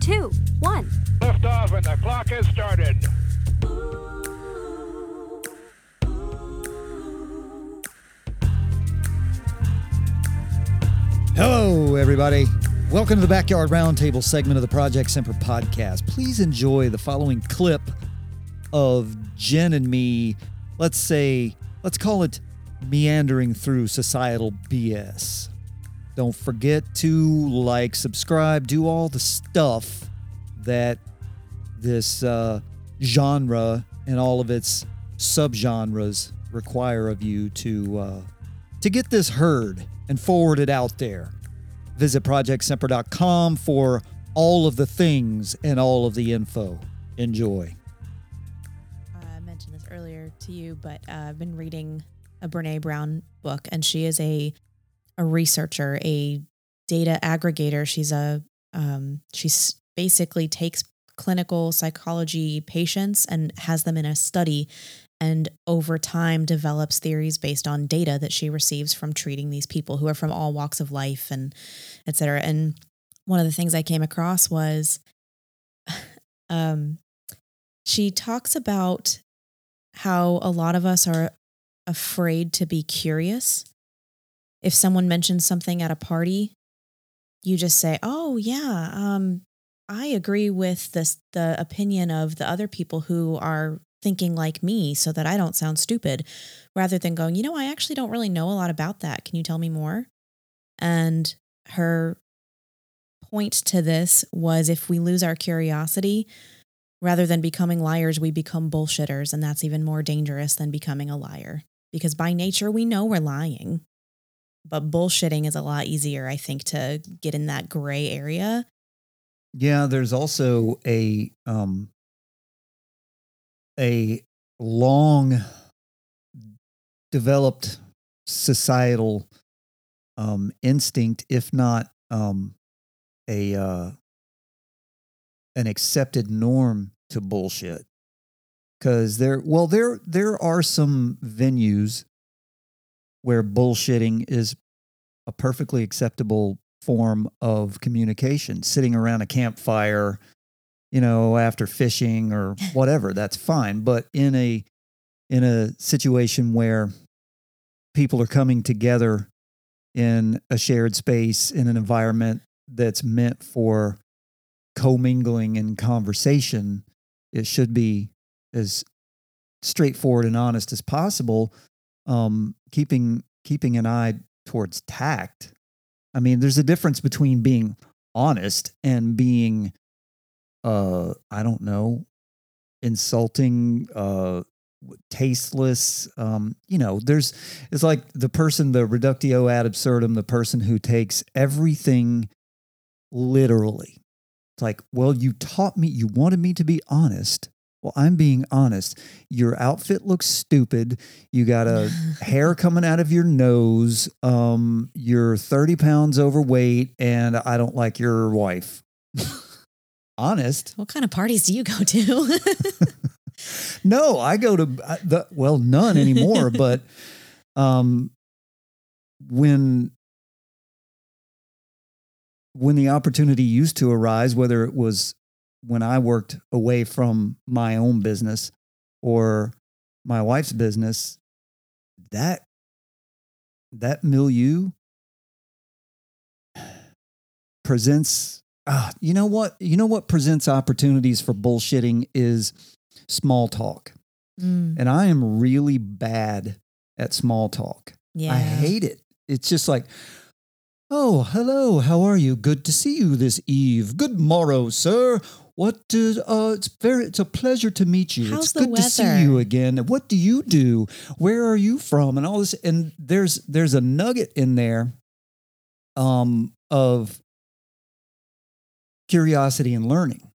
two, one. Liftoff and the clock has started. Hello, everybody. Welcome to the Backyard Roundtable segment of the Project Semper podcast. Please enjoy the following clip of Jen and me, let's say, let's call it meandering through societal BS. Don't forget to like, subscribe, do all the stuff that this uh, genre and all of its subgenres require of you to uh, to get this heard and forwarded out there. Visit projectsemper.com for all of the things and all of the info. Enjoy. I mentioned this earlier to you, but uh, I've been reading a Brene Brown book, and she is a a researcher, a data aggregator. She's a um, she's basically takes clinical psychology patients and has them in a study and over time develops theories based on data that she receives from treating these people who are from all walks of life and et cetera. And one of the things I came across was um, she talks about how a lot of us are afraid to be curious. If someone mentions something at a party, you just say, "Oh yeah, um, I agree with this the opinion of the other people who are thinking like me so that I don't sound stupid rather than going, you know, I actually don't really know a lot about that. Can you tell me more? And her point to this was if we lose our curiosity, rather than becoming liars, we become bullshitters. And that's even more dangerous than becoming a liar because by nature, we know we're lying. But bullshitting is a lot easier, I think, to get in that gray area. Yeah, there's also a um a long developed societal um instinct if not um a uh an accepted norm to bullshit cuz there well there there are some venues where bullshitting is a perfectly acceptable form of communication. Sitting around a campfire you know after fishing or whatever that's fine. But in a in a situation where people are coming together in a shared space in an environment that's meant for commingling and conversation it should be as straightforward and honest as possible um, keeping keeping an eye towards tact I mean, there's a difference between being honest and being, uh, I don't know, insulting, uh, tasteless. Um, you know, there's, it's like the person, the reductio ad absurdum, the person who takes everything literally. It's like, well, you taught me, you wanted me to be honest. Well, I'm being honest. Your outfit looks stupid. You got a hair coming out of your nose. Um, you're 30 pounds overweight, and I don't like your wife. honest. What kind of parties do you go to? no, I go to uh, the well, none anymore. but um, when when the opportunity used to arise, whether it was when I worked away from my own business or my wife's business, that that milieu presents uh, you know what you know what presents opportunities for bullshitting is small talk. Mm, and i am really bad at small talk. Yeah. i hate it. It's just like oh hello how are you? Good to see you this eve. Good morrow sir what do, uh it's very it's a pleasure to meet you. How's it's the good to see you again. What do you do? Where are you from? And all this and there's there's a nugget in there um of curiosity and learning.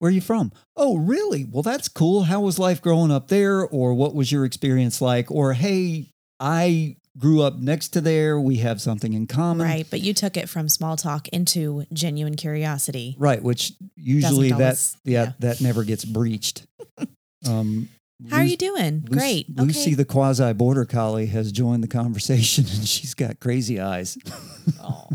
Where are you from? Oh really? Well that's cool. How was life growing up there? Or what was your experience like? Or hey i grew up next to there we have something in common Right. But you took it from small talk into genuine curiosity. Right, which usually Doesn't that yeah, yeah. that never gets breached. um, How are you doing? Lu- Great. Lucy, okay. the quasi border collie, has joined the conversation, and she's got crazy eyes. Oh.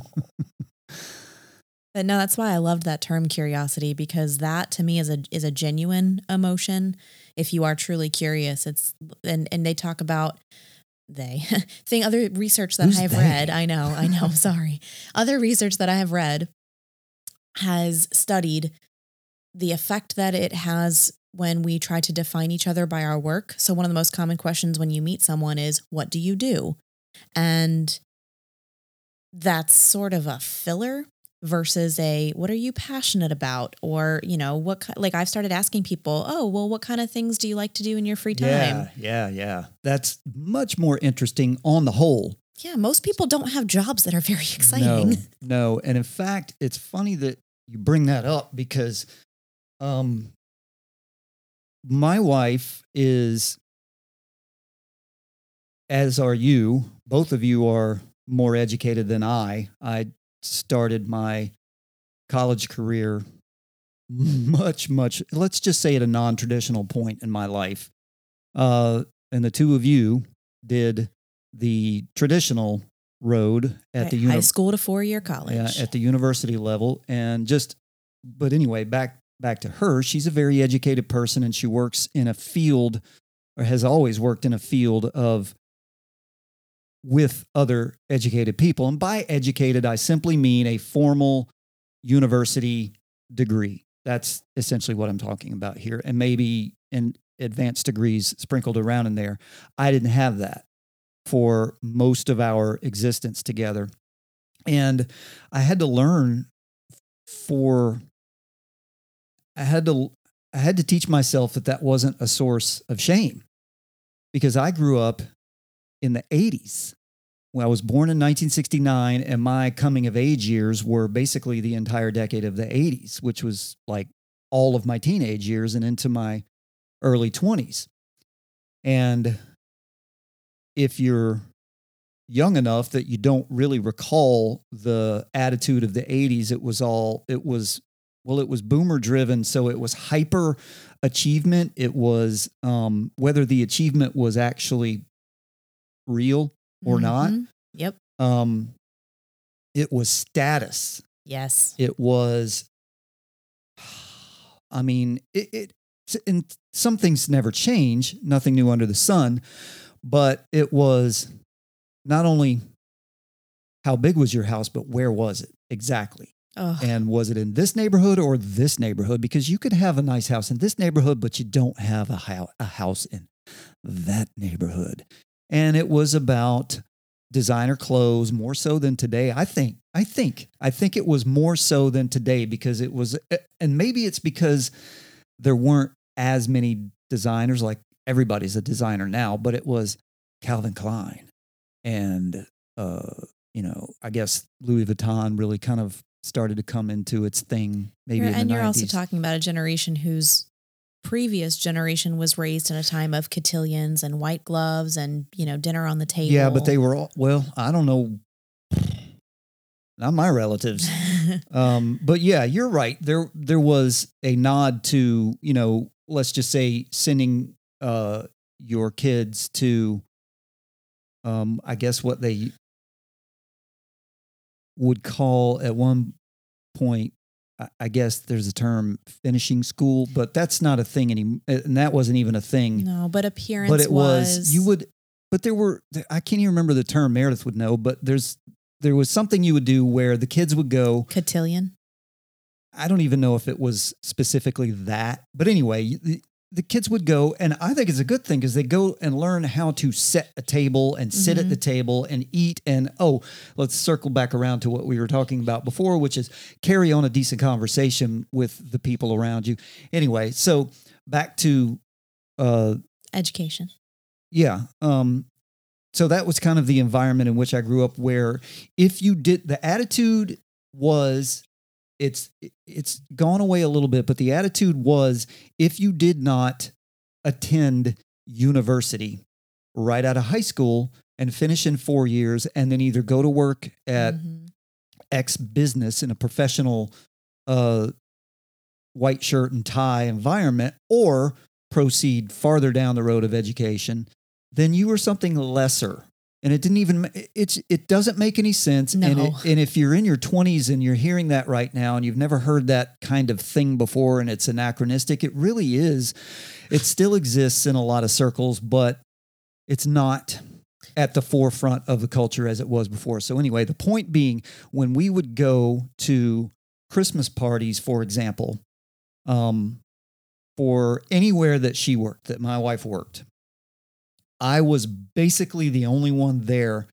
But no, that's why I loved that term curiosity because that to me is a is a genuine emotion. If you are truly curious, it's and and they talk about they thing other research that Who's I've they? read. I know, I know. sorry, other research that I have read has studied the effect that it has when we try to define each other by our work. So one of the most common questions when you meet someone is, "What do you do?" and that's sort of a filler versus a what are you passionate about or you know what like i've started asking people oh well what kind of things do you like to do in your free time Yeah, yeah, yeah. That's much more interesting on the whole. yeah most people don't have jobs that are very exciting No, no. And in fact, it's funny that you bring that up because um my wife is as are you, both of you are more educated than I. I started my college career much much let's just say at a non-traditional point in my life. Uh and the two of you did the traditional road at the high school to four year college. Yeah, at the university level. And just but anyway back back to her. She's a very educated person and she works in a field or has always worked in a field of with other educated people. And by educated i simply mean a formal university degree. That's essentially what i'm talking about here. And maybe in advanced degrees sprinkled around in there. I didn't have that for most of our existence together. And I had to learn for I had to I had to teach myself that that wasn't a source of shame because I grew up in the 80s. When I was born in 1969 and my coming of age years were basically the entire decade of the 80s, which was like all of my teenage years and into my early 20s. And if you're young enough that you don't really recall the attitude of the 80s it was all it was well it was boomer driven so it was hyper achievement it was um, whether the achievement was actually real or not Mhm. yep. um, it was status. Yes. It was i mean it, it and some things never change nothing new under the sun but it was not only how big was your house but where was it exactly? Oh and was it in this neighborhood or this neighborhood? Because you could have a nice house in this neighborhood but you don't have a, hou- a house in that neighborhood and it was about designer clothes more so than today i think i think i think it was more so than today because it was and maybe it's because there weren't as many designers like everybody's a designer now but it was calvin klein and uh you know i guess louis vuitton really kind of started to come into its thing maybe You're- and you're 90s. also talking about a generation whose previous generation was raised in a time of cotillions and white gloves and you know dinner on the table. Yeah but they were all well i don't know. Not my relatives. Um but yeah you're right. There there was a nod to you know let's just say sending uh your kids to um i guess what they would call at one point I- guess there's a term finishing school, but that's not a thing anymore. And that wasn't even a thing. no but appearance but it was, was, you would, but there were, I can't even remember the term Meredith would know, but there's, there was something you would do where the kids would go, cotillion I don't even know if it was specifically that, but anyway, the, kids would go, and I think it's a good thing because they go and learn how to set a table and sit at Mhm. the table and eat. And oh, let's circle back around to what we were talking about before, which is carry on a decent conversation with the people around you. Anyway, so back to, uh, education yeah, um, so that was kind of the environment in which I grew up, where if you did, the attitude was it's it's gone away a little bit, but the attitude was if you did not attend university right out of high school and finish in four years, and then either go to work at Mhm. X business in a professional uh, white shirt and tie environment, or proceed farther down the road of education, then you were something lesser and it didn't even it's it doesn't make any sense. And, it, No. and if you're in your 20s and you're hearing that right now and you've never heard that kind of thing before and it's anachronistic it really is. It still exists in a lot of circles but it's not at the forefront of the culture as it was before. So anyway the point being when we would go to christmas parties for example um, for anywhere that she worked that my wife worked I was basically the only one there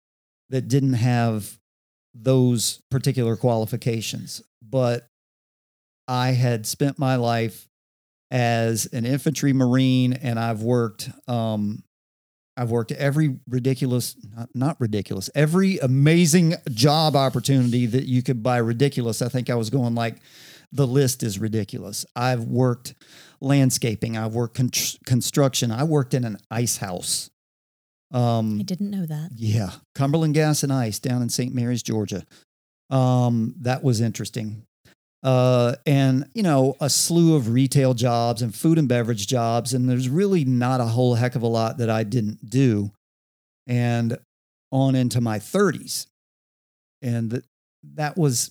that didn't have those particular qualifications. But I had spent my life as an infantry marine, and I've worked. Um, I've worked every ridiculous, not, not ridiculous, every amazing job opportunity that you could buy ridiculous. I think I was going like the list is ridiculous. I've worked landscaping. I've worked con- construction. I worked in an ice house. Um, I didn't know that. yeah, Cumberland Gas and Ice down in St. Mary's, Georgia. Um, that was interesting. Uh, and you know, a slew of retail jobs and food and beverage jobs, and there's really not a whole heck of a lot that I didn't do. And on into my 30s, and that that was,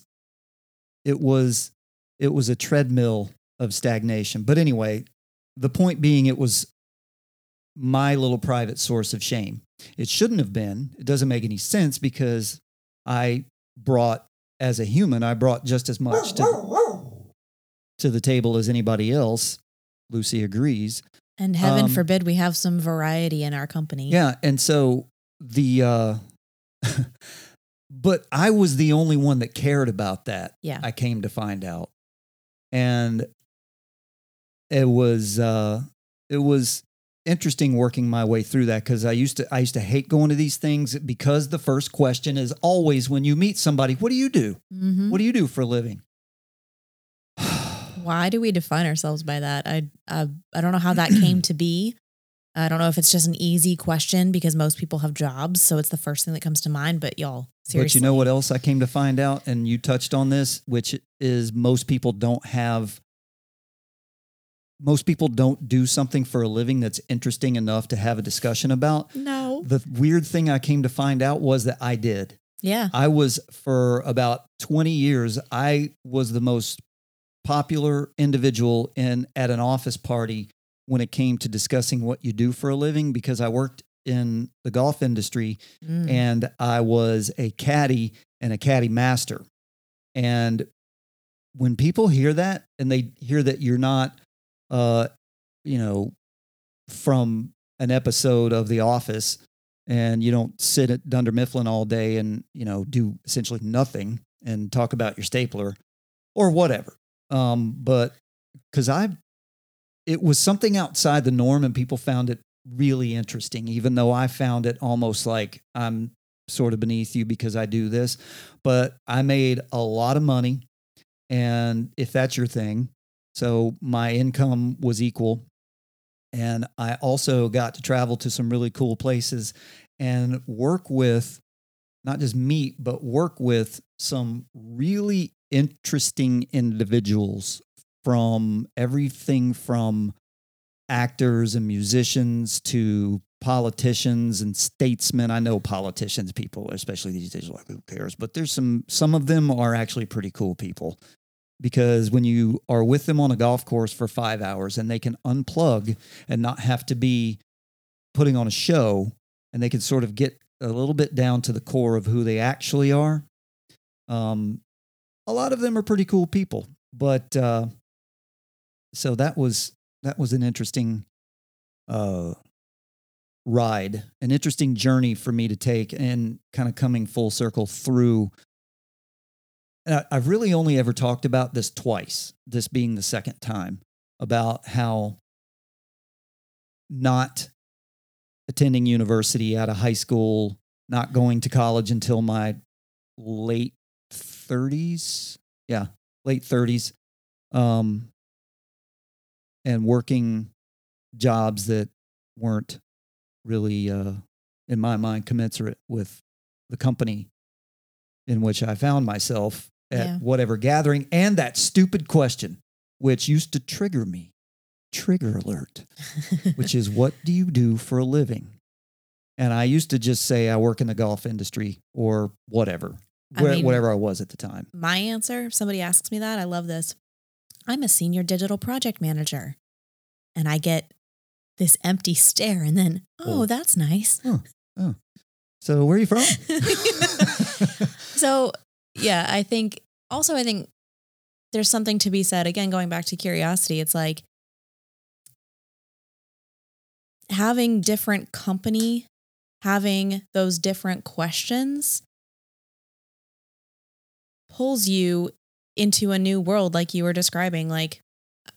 it was, it was a treadmill of stagnation. But anyway, the point being, it was my little private source of shame. It shouldn't have been. It doesn't make any sense because I brought, as a human, I brought just as much to, to the table as anybody else. Lucy agrees. And heaven Um, forbid we have some variety in our company. Yeah. And so the, uh, but I was the only one that cared about that. Yeah. I came to find out. And it was, uh, it was interesting working my way through that because I used to I used to hate going to these things because the first question is always when you meet somebody, what do you do? Mhm. What do you do for a living? Why do we define ourselves by that? I, I I don't know how that came to be. I don't know if it's just an easy question because most people have jobs, so it's the first thing that comes to mind. But y'all, seriously, But you know what else I came to find out, and you touched on this, which is most people don't have. Most people don't do something for a living that's interesting enough to have a discussion about. No. The weird thing I came to find out was that I did. Yeah. I was for about 20 years, I was the most popular individual in at an office party when it came to discussing what you do for a living because I worked in the golf industry Mm. and I was a caddy and a caddy master. And when people hear that and they hear that you're not, uh, you know, from an episode of The Office and you don't sit at Dunder Mifflin all day and, you know, do essentially nothing and talk about your stapler or whatever. Um, but because I, it was something outside the norm and people found it really interesting, even though I found it almost like I'm sort of beneath you because I do this. But I made a lot of money. And if that's your thing, so my income was equal. And I also got to travel to some really cool places and work with, not just meet, but work with some really interesting individuals from everything from actors and musicians to politicians and statesmen. I know politicians, people, especially these days, like who cares? But there's some some of them are actually pretty cool people because when you are with them on a golf course for five hours and they can unplug and not have to be putting on a show and they can sort of get a little bit down to the core of who they actually are. Um, a lot of them are pretty cool people, but uh, so that was that was an interesting uh, ride, an interesting journey for me to take, and kind of coming full circle through. And I- I've really only ever talked about this twice, this being the second time, about how not attending university out of high school, not going to college until my late 30s. Yeah, late 30s. Um, and working jobs that weren't really, uh, in my mind, commensurate with the company in which I found myself at Yeah. whatever gathering. And that stupid question, which used to trigger me trigger alert, which is what do you do for a living? And I used to just say I work in the golf industry or whatever, I where, mean- whatever I was at the time. My answer, if somebody asks me that, I love this. I'm a senior digital project manager. And I get this empty stare and then, oh, Oh. that's nice. oh So where are you from? so, yeah, I think also, I think there's something to be said. Again, going back to curiosity, it's like having different company, having those different questions pulls you into a new world, like you were describing. Like,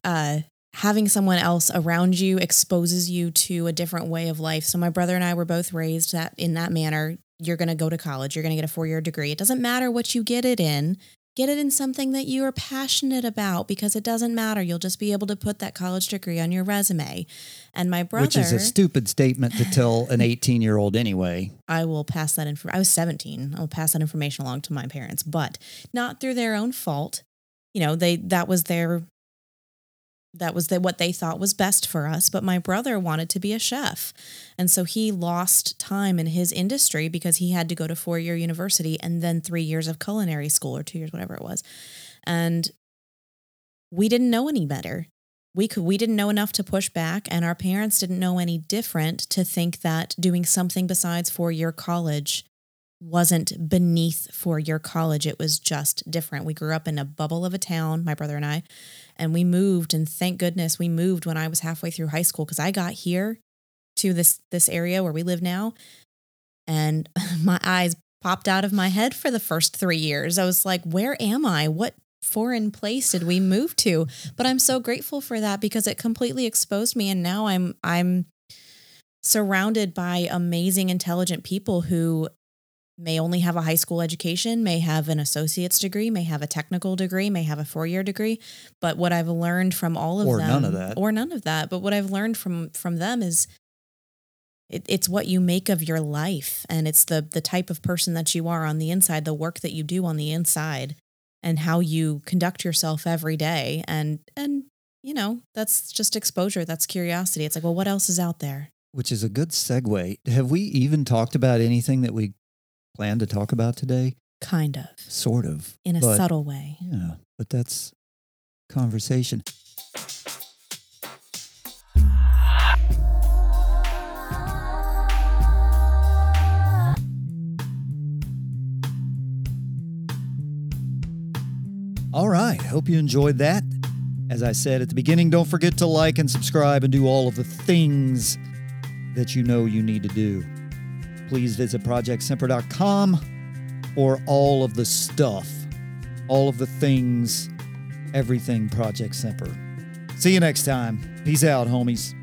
uh, having someone else around you exposes you to a different way of life. So my brother and I were both raised that in that manner. You're going to go to college. You're going to get a four year degree. It doesn't matter what you get it in. Get it in something that you are passionate about because it doesn't matter. You'll just be able to put that college degree on your resume. And my brother, Which is a stupid statement to tell an 18 year old anyway. I will pass that info. I was 17. I'll pass that information along to my parents, but not through their own fault. You know, they that was their that was the, what they thought was best for us. But my brother wanted to be a chef, and so he lost time in his industry because he had to go to four year university and then three years of culinary school or two years, whatever it was, and we didn't know any better. We could we didn't know enough to push back and our parents didn't know any different to think that doing something besides four year college wasn't beneath four year college. It was just different. We grew up in a bubble of a town my brother and i and we moved and thank goodness we moved when i was halfway through high school because i got here to this this area where we live now and my eyes popped out of my head for the first three years. I was like where am i? What foreign place did we move to? But i'm so grateful for that because it completely exposed me and now i'm i'm surrounded by amazing intelligent people who may only have a high school education may have an associate's degree may have a technical degree may have a four-year degree. But what i've learned from all of Or them none of that. or none of that but what i've learned from from them is it, it's what you make of your life. And it's the the type of person that you are on the inside the work that you do on the inside and how you conduct yourself every day. And and you know that's just exposure that's curiosity. It's like well what else is out there? Which is a good segue. Have we even talked about anything that we plan to talk about today? kind of Sort of. in a but- subtle way Yeah, but that's conversation. All right. Hope you enjoyed that. As I said at the beginning, don't forget to like and subscribe and do all of the things that you know you need to do. Please visit projectsemper.com for all of the stuff, all of the things, everything Project Semper. See you next time. Peace out, homies.